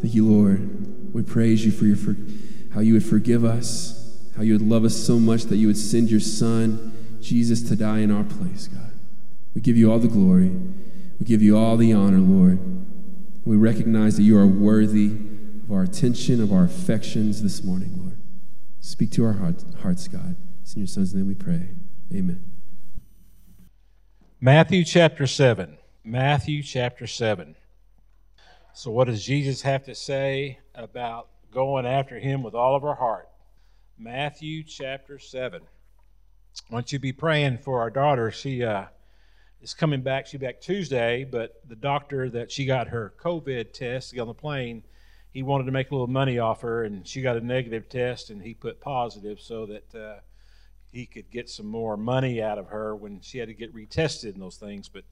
Thank you, Lord. We praise you for your for, how you would forgive us, how you would love us so much that you would send your Son, Jesus, to die in our place, God. We give you all the glory. We give you all the honor, Lord. We recognize that you are worthy of our attention, of our affections this morning, Lord. Speak to our hearts, God. It's in your Son's name we pray. Amen. Matthew chapter 7. Matthew chapter 7. So, what does Jesus have to say about going after him with all of our heart? Matthew chapter 7. Once you be praying for our daughter. She uh, is coming back. She'll be back Tuesday, but the doctor that she got her COVID test on the plane, he wanted to make a little money off her, and she got a negative test, and he put positive so that uh, he could get some more money out of her when she had to get retested and those things. But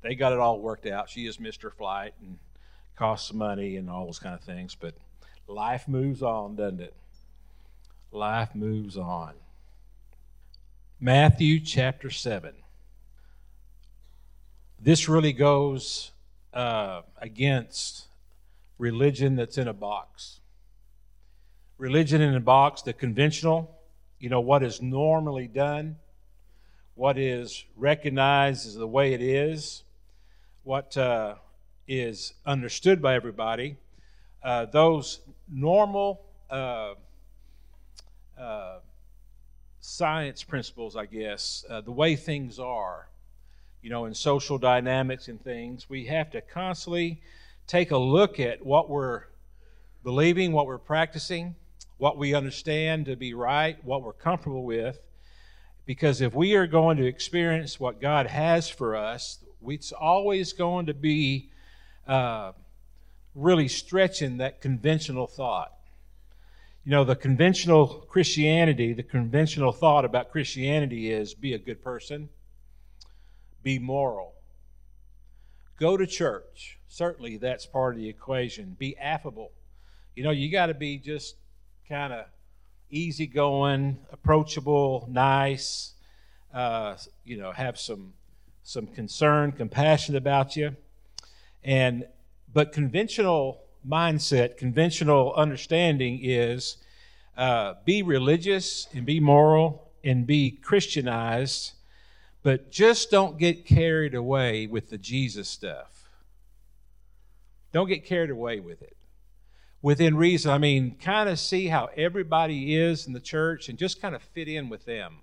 they got it all worked out. She just missed her flight and cost some money and all those kind of things. But life moves on, doesn't it? Life moves on. Matthew chapter 7. This really goes uh, against religion that's in a box. Religion in a box, the conventional, you know, what is normally done, what is recognized as the way it is, what uh, is understood by everybody, uh, those normal uh, uh, science principles, I guess, uh, the way things are, you know, in social dynamics and things, we have to constantly take a look at what we're believing, what we're practicing, what we understand to be right, what we're comfortable with. Because if we are going to experience what God has for us, it's always going to be uh, really stretching that conventional thought. You know, the conventional Christianity, the conventional thought about Christianity is be a good person, be moral, go to church. Certainly, that's part of the equation. Be affable. You know, you got to be just kind of easygoing, approachable, nice. Uh, you know, have some some concern, compassion about you. And but conventional mindset, conventional understanding is uh, be religious and be moral and be Christianized, but just don't get carried away with the Jesus stuff. Don't get carried away with it. Within reason, I mean, kind of see how everybody is in the church and just kind of fit in with them.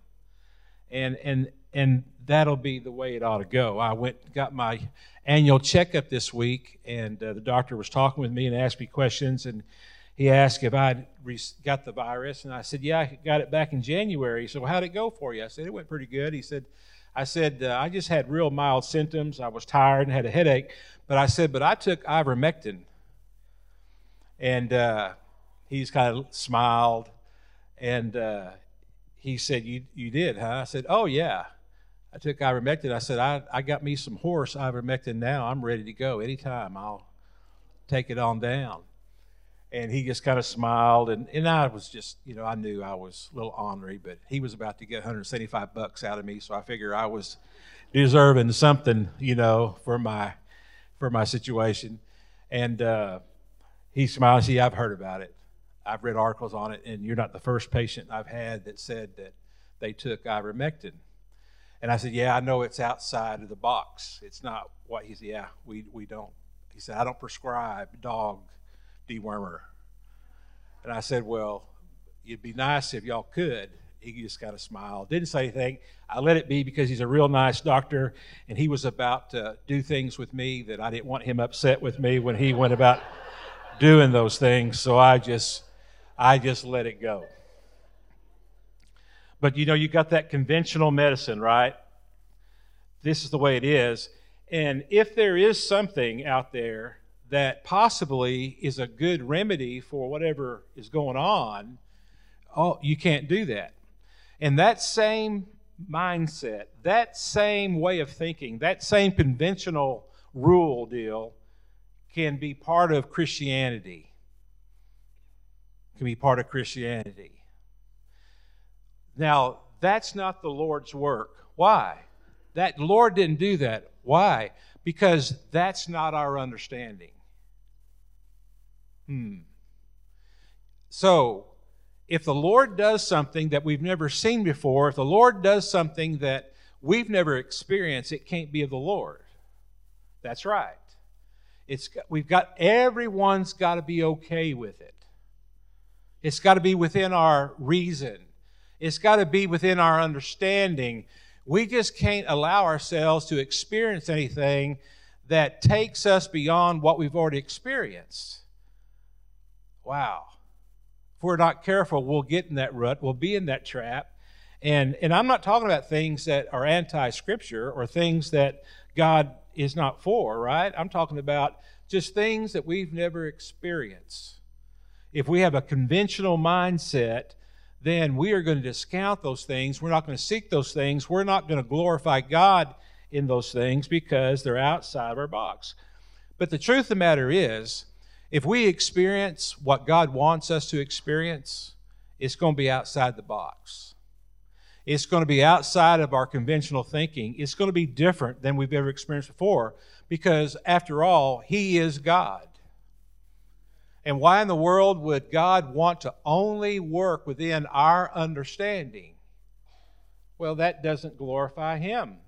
And and and that'll be the way it ought to go. I went got my annual checkup this week, and uh, the doctor was talking with me and asked me questions, and he asked if re- got the virus, and I said, "Yeah, I got it back in January." So how'd it go for you? I said, "It went pretty good." He said, "I said uh, I just had real mild symptoms. I was tired and had a headache, but I said, but I took ivermectin." And uh, he's kind of smiled, and uh, he said, "You you did, huh?" I said, "Oh yeah." I took ivermectin. I said, I, I got me some horse ivermectin now. I'm ready to go. Anytime I'll take it on down. And he just kind of smiled. And, and I was just, you know, I knew I was a little ornery, but he was about to get 175 bucks out of me. So I figured I was deserving something, you know, for my, for my situation. And uh, he smiled. See, I've heard about it. I've read articles on it, and you're not the first patient I've had that said that they took ivermectin and I said, Yeah, I know it's outside of the box. It's not what he said, Yeah, we, we don't. He said, I don't prescribe dog dewormer. And I said, Well, it'd be nice if y'all could. He just kind of smiled, didn't say anything. I let it be because he's a real nice doctor, and he was about to do things with me that I didn't want him upset with me when he went about doing those things. So I just, I just let it go. But you know, you got that conventional medicine, right? This is the way it is. And if there is something out there that possibly is a good remedy for whatever is going on, oh, you can't do that. And that same mindset, that same way of thinking, that same conventional rule deal can be part of Christianity. Can be part of Christianity. Now, that's not the Lord's work. Why? That Lord didn't do that. Why? Because that's not our understanding. Hmm. So, if the Lord does something that we've never seen before, if the Lord does something that we've never experienced, it can't be of the Lord. That's right. It's we've got everyone's got to be okay with it. It's got to be within our reason. It's got to be within our understanding. We just can't allow ourselves to experience anything that takes us beyond what we've already experienced. Wow. If we're not careful, we'll get in that rut, we'll be in that trap. And, and I'm not talking about things that are anti scripture or things that God is not for, right? I'm talking about just things that we've never experienced. If we have a conventional mindset, then we are going to discount those things. We're not going to seek those things. We're not going to glorify God in those things because they're outside of our box. But the truth of the matter is, if we experience what God wants us to experience, it's going to be outside the box. It's going to be outside of our conventional thinking. It's going to be different than we've ever experienced before because, after all, He is God. And why in the world would God want to only work within our understanding? Well, that doesn't glorify Him.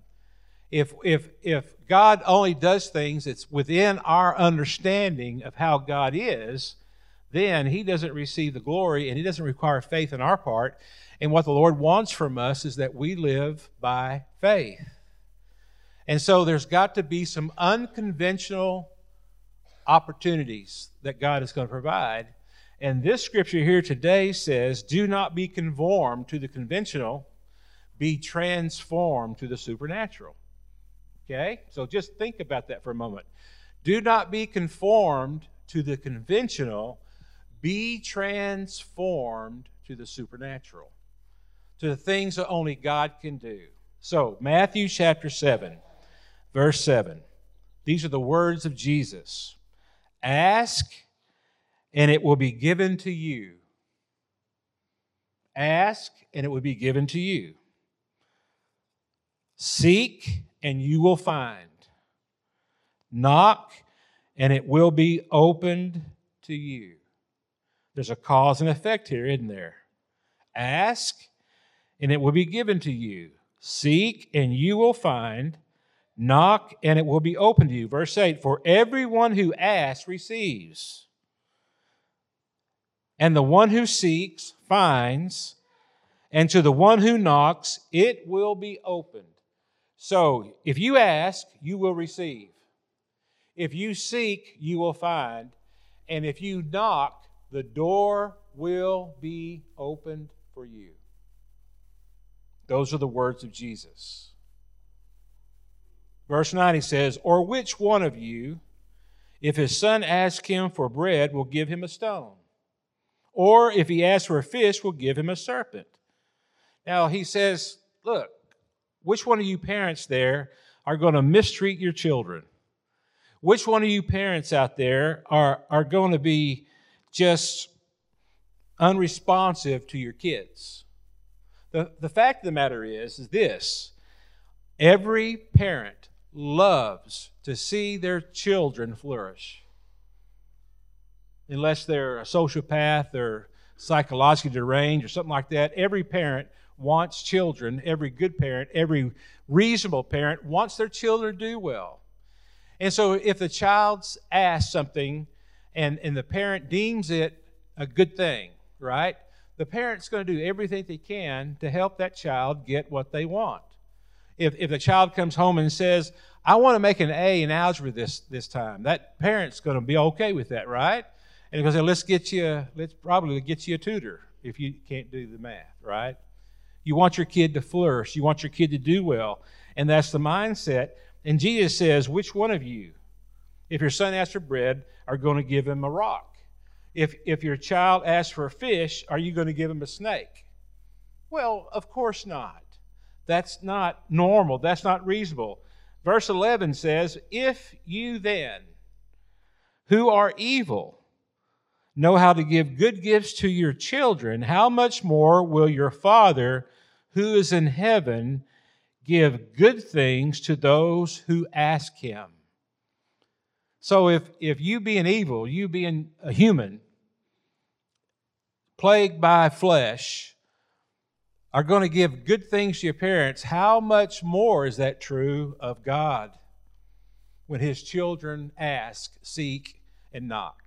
If, if, if God only does things that's within our understanding of how God is, then He doesn't receive the glory and He doesn't require faith on our part. And what the Lord wants from us is that we live by faith. And so there's got to be some unconventional opportunities that God is going to provide. And this scripture here today says, Do not be conformed to the conventional, be transformed to the supernatural. Okay? So just think about that for a moment. Do not be conformed to the conventional, be transformed to the supernatural to the things that only God can do. So, Matthew chapter 7, verse 7. These are the words of Jesus Ask, and it will be given to you. Ask, and it will be given to you. Seek, and you will find. Knock, and it will be opened to you. There's a cause and effect here, isn't there? Ask, and it will be given to you. Seek, and you will find. Knock, and it will be opened to you. Verse 8 For everyone who asks receives, and the one who seeks finds, and to the one who knocks it will be opened. So if you ask, you will receive. If you seek, you will find. And if you knock, the door will be opened for you. Those are the words of Jesus. Verse 9 he says, Or which one of you, if his son asks him for bread, will give him a stone? Or if he asks for a fish, will give him a serpent? Now he says, Look, which one of you parents there are going to mistreat your children? Which one of you parents out there are, are going to be just unresponsive to your kids? The, the fact of the matter is, is this every parent loves to see their children flourish. Unless they're a sociopath or psychologically deranged or something like that, every parent wants children, every good parent, every reasonable parent wants their children to do well. And so if the child's asked something and, and the parent deems it a good thing, right? the parent's going to do everything they can to help that child get what they want. If, if the child comes home and says, I want to make an A in algebra this, this time, that parent's going to be okay with that, right? And because let's get you, let's probably get you a tutor if you can't do the math, right? You want your kid to flourish. You want your kid to do well. And that's the mindset. And Jesus says, which one of you, if your son asks for bread, are going to give him a rock? If, if your child asks for a fish, are you going to give him a snake? Well, of course not. That's not normal. That's not reasonable. Verse 11 says, If you then, who are evil, know how to give good gifts to your children, how much more will your Father who is in heaven give good things to those who ask him? So if, if you being evil, you being a human, plagued by flesh, are going to give good things to your parents, how much more is that true of God when his children ask, seek, and knock?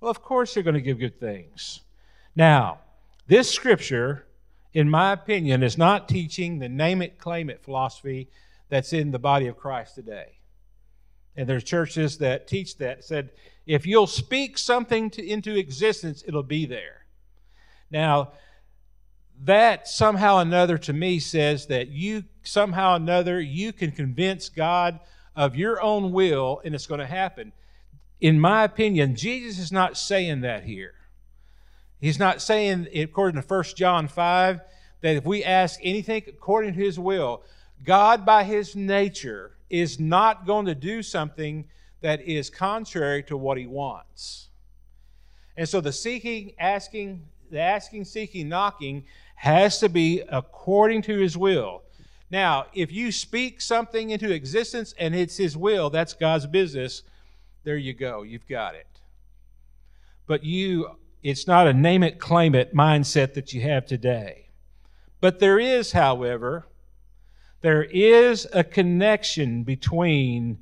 Well, of course they're going to give good things. Now, this scripture, in my opinion, is not teaching the name it, claim it philosophy that's in the body of Christ today. And there's churches that teach that, said, if you'll speak something to, into existence, it'll be there. Now, that somehow or another to me says that you somehow or another you can convince God of your own will and it's going to happen. In my opinion, Jesus is not saying that here. He's not saying, according to 1 John 5, that if we ask anything according to his will, God by his nature is not going to do something that is contrary to what he wants. And so the seeking, asking, the asking, seeking, knocking has to be according to his will. Now, if you speak something into existence and it's his will, that's God's business. There you go. You've got it. But you it's not a name it claim it mindset that you have today. But there is, however, there is a connection between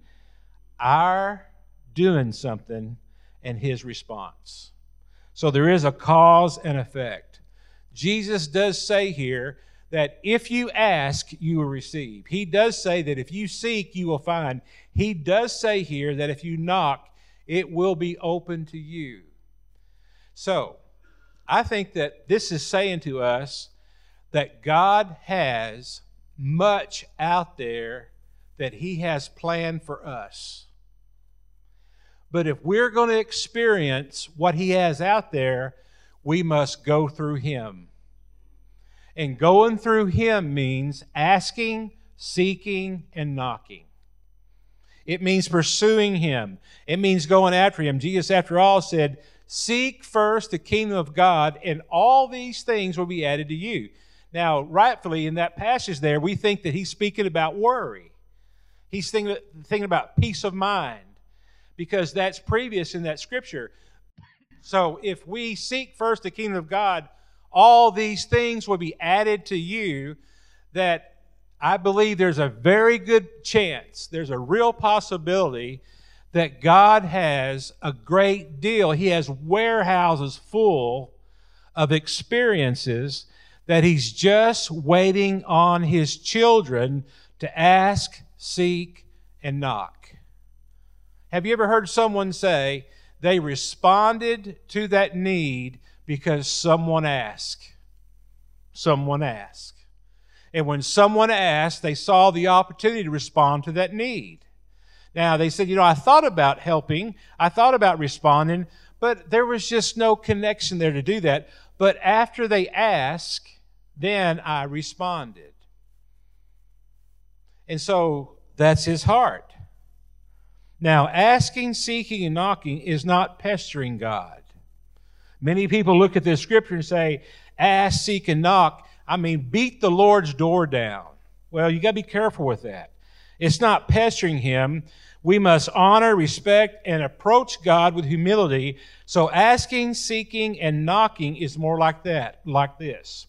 our doing something and his response. So there is a cause and effect. Jesus does say here that if you ask, you will receive. He does say that if you seek, you will find. He does say here that if you knock, it will be open to you. So, I think that this is saying to us that God has much out there that He has planned for us. But if we're going to experience what He has out there, we must go through Him. And going through Him means asking, seeking, and knocking. It means pursuing Him. It means going after Him. Jesus, after all, said, Seek first the kingdom of God, and all these things will be added to you. Now, rightfully, in that passage there, we think that He's speaking about worry. He's thinking, thinking about peace of mind because that's previous in that scripture. So if we seek first the kingdom of God, all these things will be added to you. That I believe there's a very good chance, there's a real possibility that God has a great deal. He has warehouses full of experiences that He's just waiting on His children to ask, seek, and knock. Have you ever heard someone say, they responded to that need because someone asked. Someone asked. And when someone asked, they saw the opportunity to respond to that need. Now, they said, you know, I thought about helping, I thought about responding, but there was just no connection there to do that. But after they asked, then I responded. And so that's his heart. Now, asking, seeking, and knocking is not pestering God. Many people look at this scripture and say, ask, seek, and knock. I mean, beat the Lord's door down. Well, you got to be careful with that. It's not pestering Him. We must honor, respect, and approach God with humility. So asking, seeking, and knocking is more like that, like this.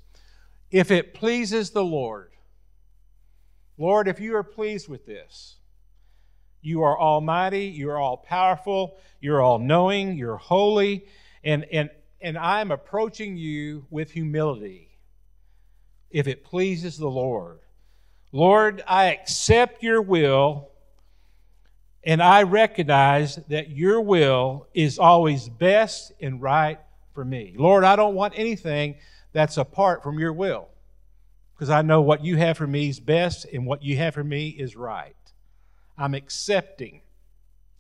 If it pleases the Lord, Lord, if you are pleased with this, you are almighty, you are all powerful, you're all knowing, you're holy, and, and, and I'm approaching you with humility if it pleases the Lord. Lord, I accept your will, and I recognize that your will is always best and right for me. Lord, I don't want anything that's apart from your will because I know what you have for me is best and what you have for me is right. I'm accepting.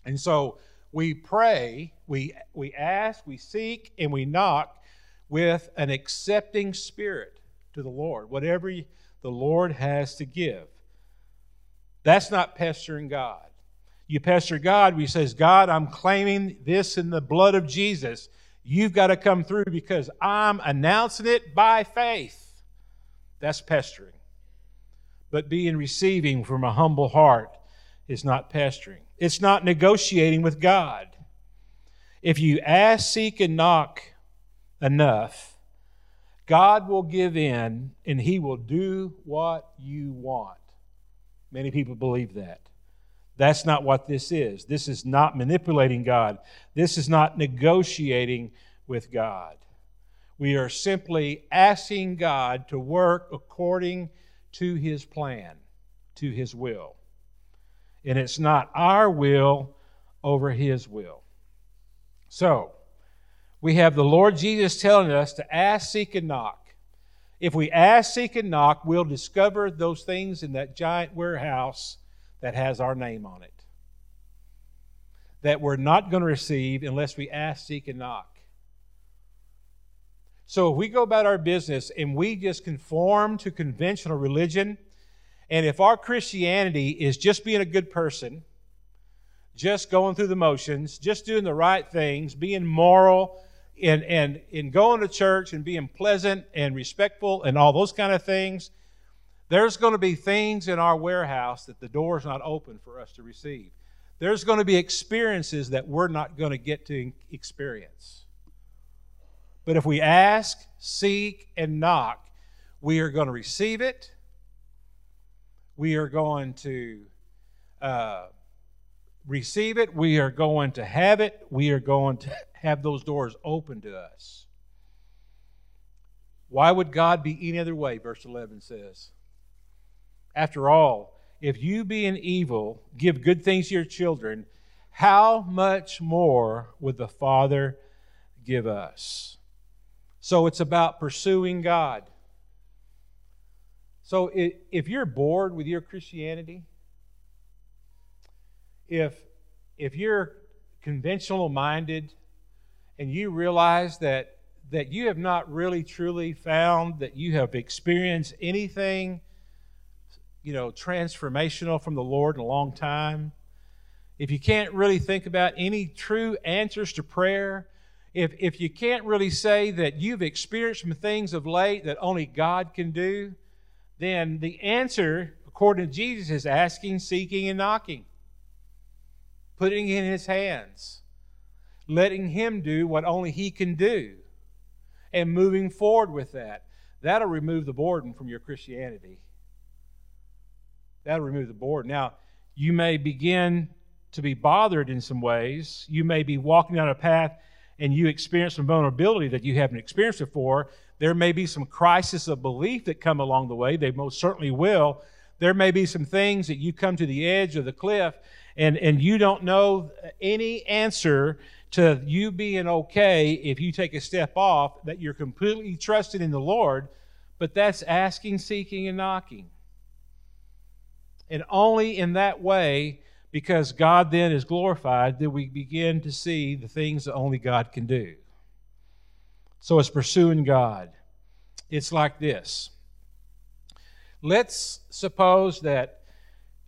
And so we pray, we, we ask, we seek, and we knock with an accepting spirit to the Lord, whatever the Lord has to give. That's not pestering God. You pester God, we says, God, I'm claiming this in the blood of Jesus. You've got to come through because I'm announcing it by faith. That's pestering. But being receiving from a humble heart is not pestering. It's not negotiating with God. If you ask, seek, and knock enough, God will give in and He will do what you want. Many people believe that. That's not what this is. This is not manipulating God. This is not negotiating with God. We are simply asking God to work according to His plan, to His will. And it's not our will over His will. So, we have the Lord Jesus telling us to ask, seek, and knock. If we ask, seek, and knock, we'll discover those things in that giant warehouse that has our name on it that we're not going to receive unless we ask, seek, and knock. So if we go about our business and we just conform to conventional religion, and if our Christianity is just being a good person, just going through the motions, just doing the right things, being moral, and, and, and going to church and being pleasant and respectful and all those kind of things, there's going to be things in our warehouse that the door is not open for us to receive. There's going to be experiences that we're not going to get to experience. But if we ask, seek, and knock, we are going to receive it. We are going to uh, receive it. We are going to have it. We are going to have those doors open to us. Why would God be any other way? Verse 11 says. After all, if you, being evil, give good things to your children, how much more would the Father give us? So it's about pursuing God. So if you're bored with your Christianity, if, if you're conventional minded and you realize that, that you have not really truly found that you have experienced anything you know, transformational from the Lord in a long time, if you can't really think about any true answers to prayer, if, if you can't really say that you've experienced some things of late that only God can do, then the answer, according to Jesus, is asking, seeking, and knocking. Putting in his hands, letting him do what only he can do, and moving forward with that. That'll remove the boredom from your Christianity. That'll remove the board. Now, you may begin to be bothered in some ways. You may be walking down a path and you experience some vulnerability that you haven't experienced before. There may be some crisis of belief that come along the way. They most certainly will. There may be some things that you come to the edge of the cliff and, and you don't know any answer to you being okay if you take a step off, that you're completely trusted in the Lord, but that's asking, seeking, and knocking. And only in that way, because God then is glorified, that we begin to see the things that only God can do. So it's pursuing God. It's like this. Let's suppose that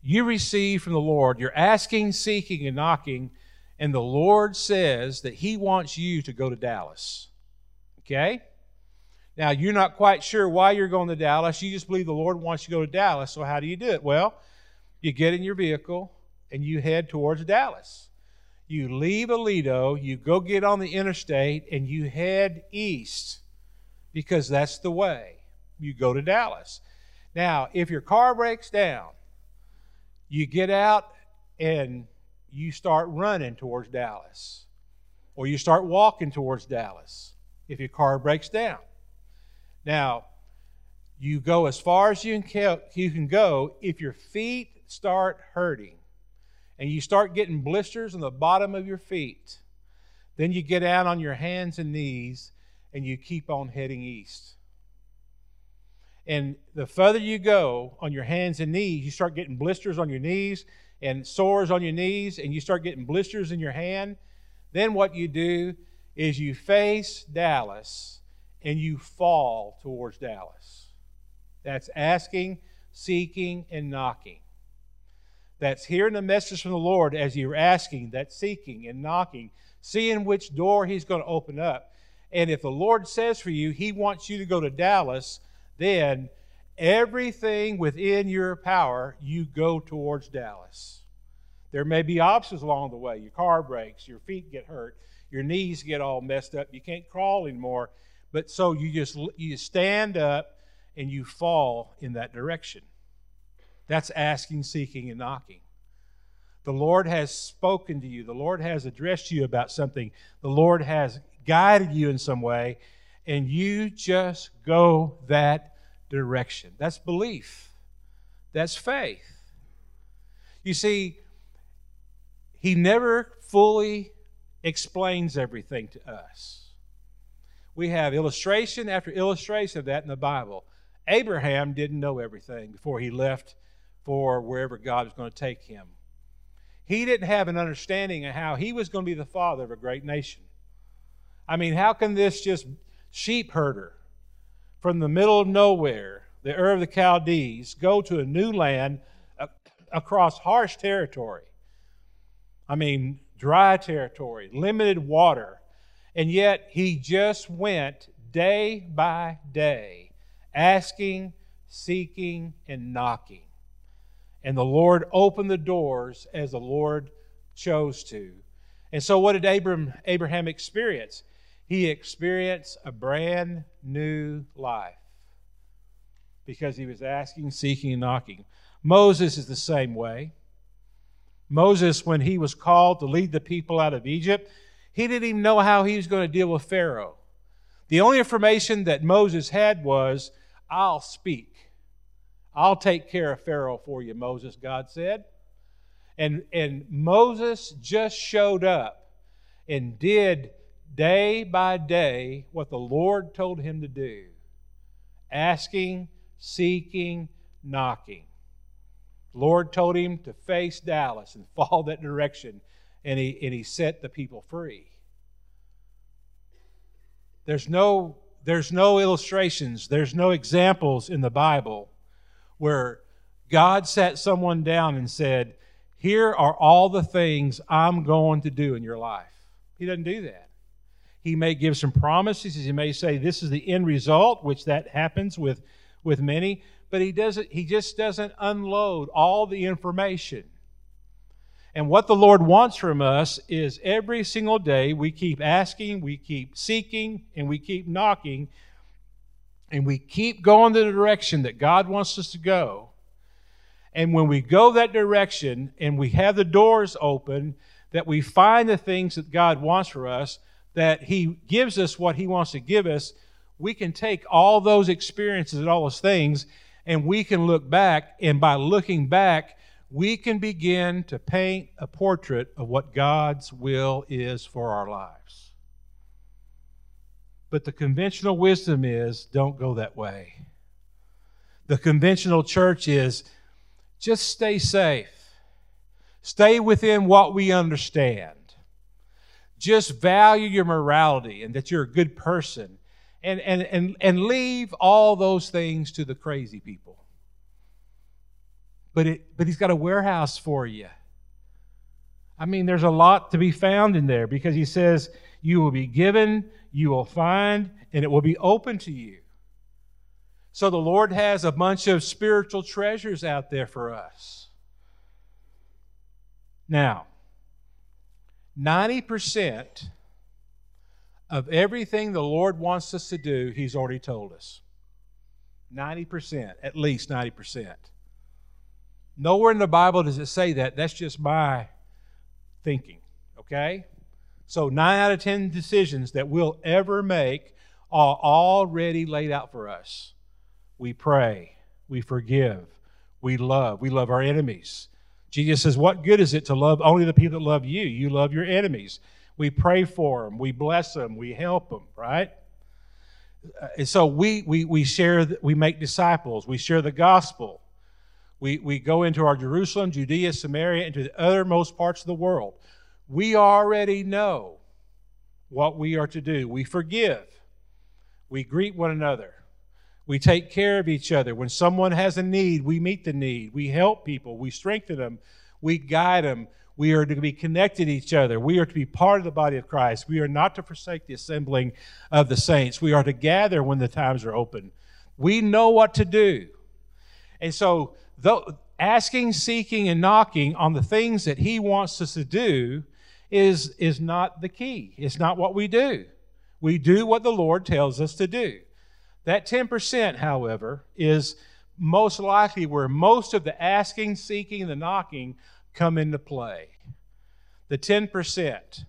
you receive from the Lord, you're asking, seeking, and knocking, and the Lord says that He wants you to go to Dallas. Okay? Now, you're not quite sure why you're going to Dallas. You just believe the Lord wants you to go to Dallas. So, how do you do it? Well, you get in your vehicle and you head towards Dallas. You leave Aledo, you go get on the interstate, and you head east because that's the way. You go to Dallas. Now, if your car breaks down, you get out and you start running towards Dallas, or you start walking towards Dallas if your car breaks down. Now, you go as far as you can, go if your feet start hurting and you start getting blisters on the bottom of your feet, then you get out on your hands and knees and you keep on heading east. And the further you go on your hands and knees, you start getting blisters on your knees and sores on your knees, and you start getting blisters in your hand. Then what you do is you face Dallas and you fall towards Dallas. That's asking, seeking, and knocking that's hearing the message from the Lord as you're asking, that's seeking and knocking, seeing which door He's going to open up. And if the Lord says for you, He wants you to go to Dallas, then everything within your power, you go towards Dallas. There may be obstacles along the way. Your car breaks, your feet get hurt, your knees get all messed up. You can't crawl anymore. But so you just you stand up and you fall in that direction. That's asking, seeking, and knocking. The Lord has spoken to you. The Lord has addressed you about something. The Lord has guided you in some way, and you just go that direction. That's belief. That's faith. You see, He never fully explains everything to us. We have illustration after illustration of that in the Bible. Abraham didn't know everything before he left for wherever God was going to take him. He didn't have an understanding of how he was going to be the father of a great nation. I mean, how can this just sheep herder from the middle of nowhere, the Ur of the Chaldees, go to a new land uh, across harsh territory? I mean, dry territory, limited water. And yet he just went day by day, asking, seeking, and knocking. And the Lord opened the doors as the Lord chose to. And so, what did Abraham, Abraham experience? He experienced a brand new life because he was asking, seeking, and knocking. Moses is the same way. Moses, when he was called to lead the people out of Egypt, he didn't even know how he was going to deal with Pharaoh. The only information that Moses had was, I'll speak. I'll take care of Pharaoh for you, Moses, God said. And, and Moses just showed up and did day by day what the Lord told him to do asking, seeking, knocking. The Lord told him to face Dallas and follow that direction, and he, and he set the people free. There's no, there's no illustrations, there's no examples in the Bible where God sat someone down and said, Here are all the things I'm going to do in your life. He doesn't do that. He may give some promises. He may say, This is the end result, which that happens with, with many but he doesn't he just doesn't unload all the information. And what the Lord wants from us is every single day we keep asking, we keep seeking, and we keep knocking, and we keep going the direction that God wants us to go. And when we go that direction and we have the doors open, that we find the things that God wants for us, that He gives us what He wants to give us, we can take all those experiences and all those things and we can look back, and by looking back, we can begin to paint a portrait of what God's will is for our lives. But the conventional wisdom is don't go that way. The conventional church is just stay safe, stay within what we understand. Just value your morality and that you're a good person and, and, and, and leave all those things to the crazy people. But, it, but he's got a warehouse for you. I mean, there's a lot to be found in there because he says, You will be given, you will find, and it will be open to you. So the Lord has a bunch of spiritual treasures out there for us. Now, 90% of everything the Lord wants us to do, He's already told us. 90%, at least 90%. Nowhere in the Bible does it say that. That's just my thinking, okay? So, nine out of 10 decisions that we'll ever make are already laid out for us. We pray, we forgive, we love, we love our enemies. Jesus says, What good is it to love only the people that love you? You love your enemies. We pray for them, we bless them, we help them, right? And so we, we, we share, we make disciples, we share the gospel. We, we go into our Jerusalem, Judea, Samaria, into the othermost parts of the world. We already know what we are to do. We forgive. We greet one another. We take care of each other. When someone has a need, we meet the need. We help people. We strengthen them. We guide them. We are to be connected to each other. We are to be part of the body of Christ. We are not to forsake the assembling of the saints. We are to gather when the times are open. We know what to do. And so, though, asking, seeking, and knocking on the things that He wants us to do is, is not the key. It's not what we do. We do what the Lord tells us to do. That 10%, however, is most likely where most of the asking, seeking, the knocking come into play. The 10%.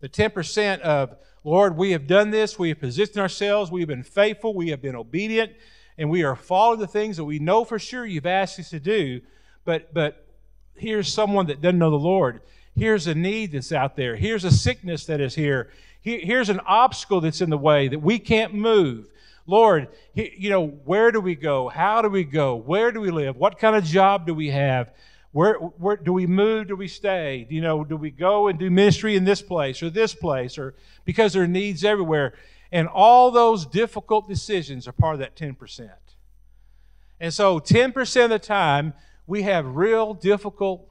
The 10% of, Lord, we have done this, we have positioned ourselves, we have been faithful, we have been obedient, and we are following the things that we know for sure you've asked us to do. But, but here's someone that doesn't know the Lord. Here's a need that's out there. Here's a sickness that is here. Here's an obstacle that's in the way that we can't move. Lord, you know, where do we go? How do we go? Where do we live? What kind of job do we have? Where, where do we move? Do we stay? You know, do we go and do ministry in this place or this place? Or because there are needs everywhere. And all those difficult decisions are part of that 10%. And so 10% of the time, we have real difficult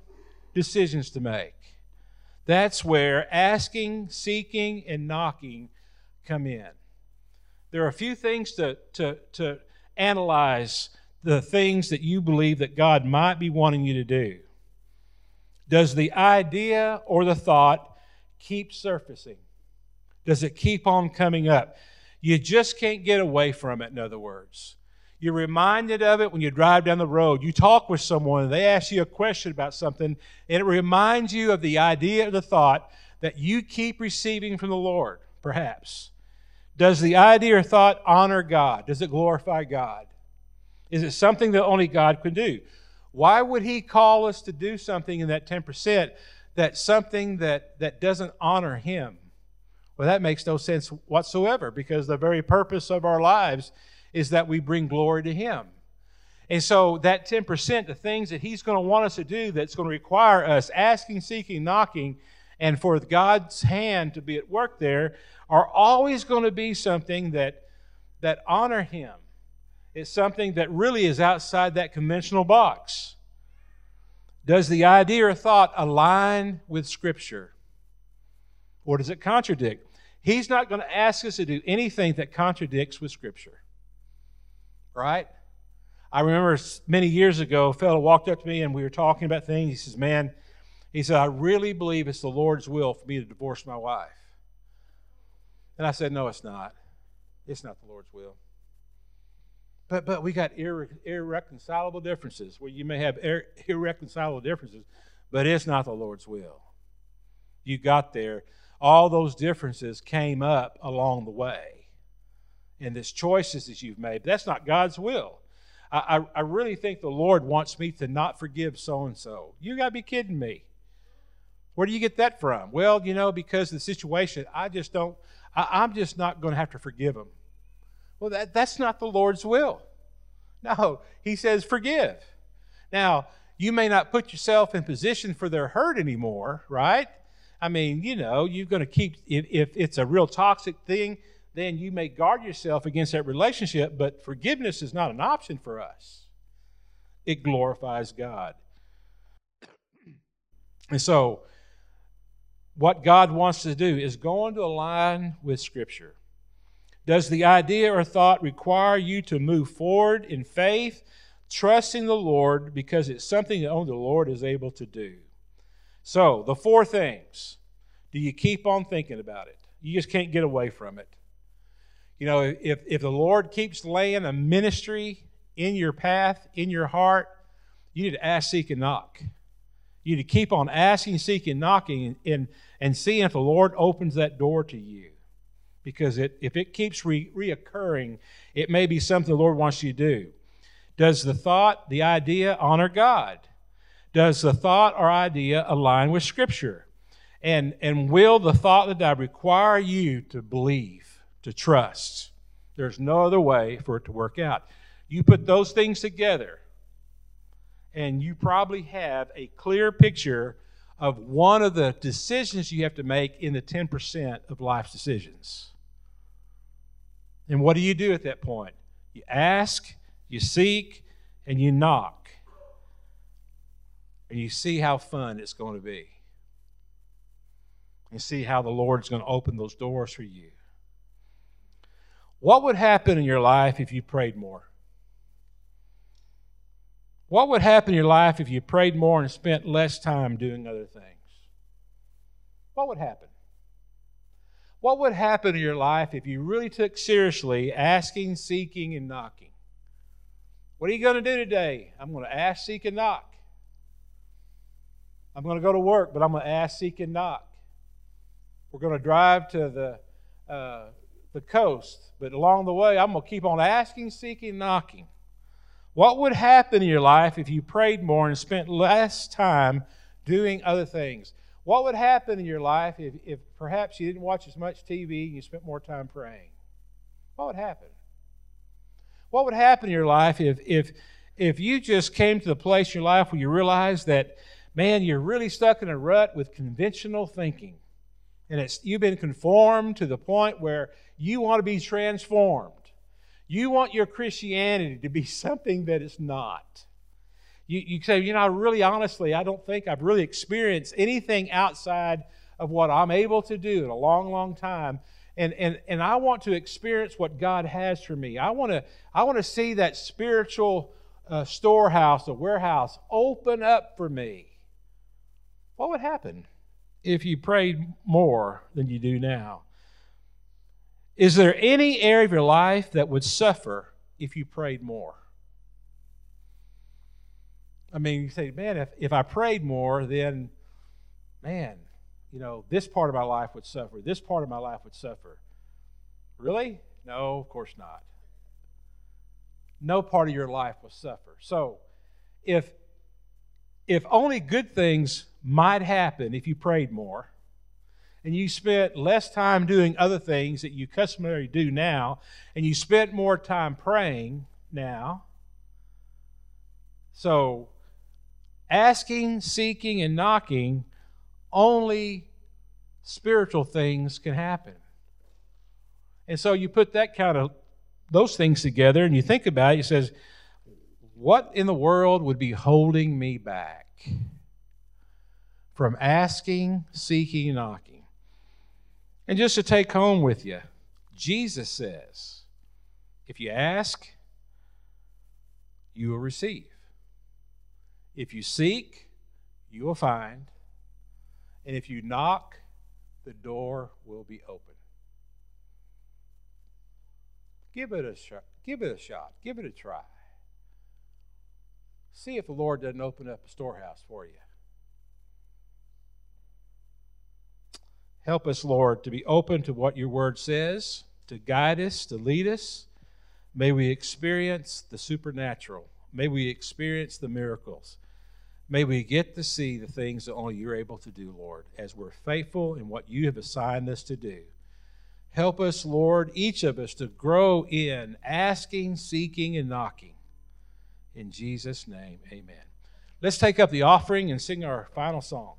decisions to make. That's where asking, seeking, and knocking come in. There are a few things to, to, to analyze the things that you believe that God might be wanting you to do. Does the idea or the thought keep surfacing? Does it keep on coming up? You just can't get away from it, in other words. You're reminded of it when you drive down the road. You talk with someone, they ask you a question about something, and it reminds you of the idea or the thought that you keep receiving from the Lord, perhaps. Does the idea or thought honor God? Does it glorify God? Is it something that only God can do? Why would He call us to do something in that 10% that's something that, that doesn't honor Him? Well, that makes no sense whatsoever because the very purpose of our lives is that we bring glory to Him. And so, that 10%, the things that He's going to want us to do that's going to require us asking, seeking, knocking, and for God's hand to be at work there, are always going to be something that, that honor Him. It's something that really is outside that conventional box. Does the idea or thought align with Scripture? Or does it contradict? He's not going to ask us to do anything that contradicts with Scripture. Right? I remember many years ago, a fellow walked up to me and we were talking about things. He says, Man, he said, I really believe it's the Lord's will for me to divorce my wife. And I said, No, it's not. It's not the Lord's will. But, but we got irre- irreconcilable differences where you may have ir- irreconcilable differences, but it's not the Lord's will. You got there. All those differences came up along the way. And there's choices that you've made. But that's not God's will. I, I, I really think the Lord wants me to not forgive so and so. You got to be kidding me. Where do you get that from? Well, you know, because of the situation, I just don't, I, am just not going to have to forgive them. Well, that, that's not the Lord's will. No, He says, forgive. Now, you may not put yourself in position for their hurt anymore, right? I mean, you know, you're going to keep, if, if it's a real toxic thing, then you may guard yourself against that relationship, but forgiveness is not an option for us. It glorifies God. And so, what God wants to do is go into align with Scripture. Does the idea or thought require you to move forward in faith, trusting the Lord because it's something that only the Lord is able to do? So, the four things. Do you keep on thinking about it? You just can't get away from it. You know, if, if the Lord keeps laying a ministry in your path, in your heart, you need to ask, seek, and knock. You need to keep on asking, seeking, knocking, and, and seeing if the Lord opens that door to you. Because it, if it keeps re- reoccurring, it may be something the Lord wants you to do. Does the thought, the idea honor God? Does the thought or idea align with Scripture? And, and will the thought that I require you to believe, to trust? There's no other way for it to work out. You put those things together, and you probably have a clear picture of one of the decisions you have to make in the 10% of life's decisions. And what do you do at that point? You ask, you seek, and you knock. And you see how fun it's going to be. And see how the Lord's going to open those doors for you. What would happen in your life if you prayed more? What would happen in your life if you prayed more and spent less time doing other things? What would happen? What would happen in your life if you really took seriously asking, seeking, and knocking? What are you going to do today? I'm going to ask, seek, and knock. I'm going to go to work, but I'm going to ask, seek, and knock. We're going to drive to the, uh, the coast, but along the way, I'm going to keep on asking, seeking, knocking. What would happen in your life if you prayed more and spent less time doing other things? What would happen in your life if, if perhaps you didn't watch as much TV and you spent more time praying? What would happen? What would happen in your life if, if, if you just came to the place in your life where you realized that, man, you're really stuck in a rut with conventional thinking? And it's, you've been conformed to the point where you want to be transformed. You want your Christianity to be something that it's not. You, you say, you know, really honestly, I don't think I've really experienced anything outside of what I'm able to do in a long, long time. And, and, and I want to experience what God has for me. I want to, I want to see that spiritual uh, storehouse, a warehouse open up for me. What would happen if you prayed more than you do now? Is there any area of your life that would suffer if you prayed more? I mean, you say, man, if, if I prayed more, then, man, you know, this part of my life would suffer. This part of my life would suffer. Really? No, of course not. No part of your life will suffer. So, if if only good things might happen if you prayed more, and you spent less time doing other things that you customarily do now, and you spent more time praying now. So, asking, seeking, and knocking, only spiritual things can happen. And so you put that kind of those things together and you think about it, you says, what in the world would be holding me back from asking, seeking, knocking? And just to take home with you, Jesus says, if you ask, you will receive. If you seek, you will find. And if you knock, the door will be open. Give it a shot. Give it a shot. Give it a try. See if the Lord doesn't open up a storehouse for you. Help us, Lord, to be open to what your word says, to guide us, to lead us. May we experience the supernatural. May we experience the miracles. May we get to see the things that only you're able to do, Lord, as we're faithful in what you have assigned us to do. Help us, Lord, each of us to grow in asking, seeking, and knocking. In Jesus' name, amen. Let's take up the offering and sing our final song.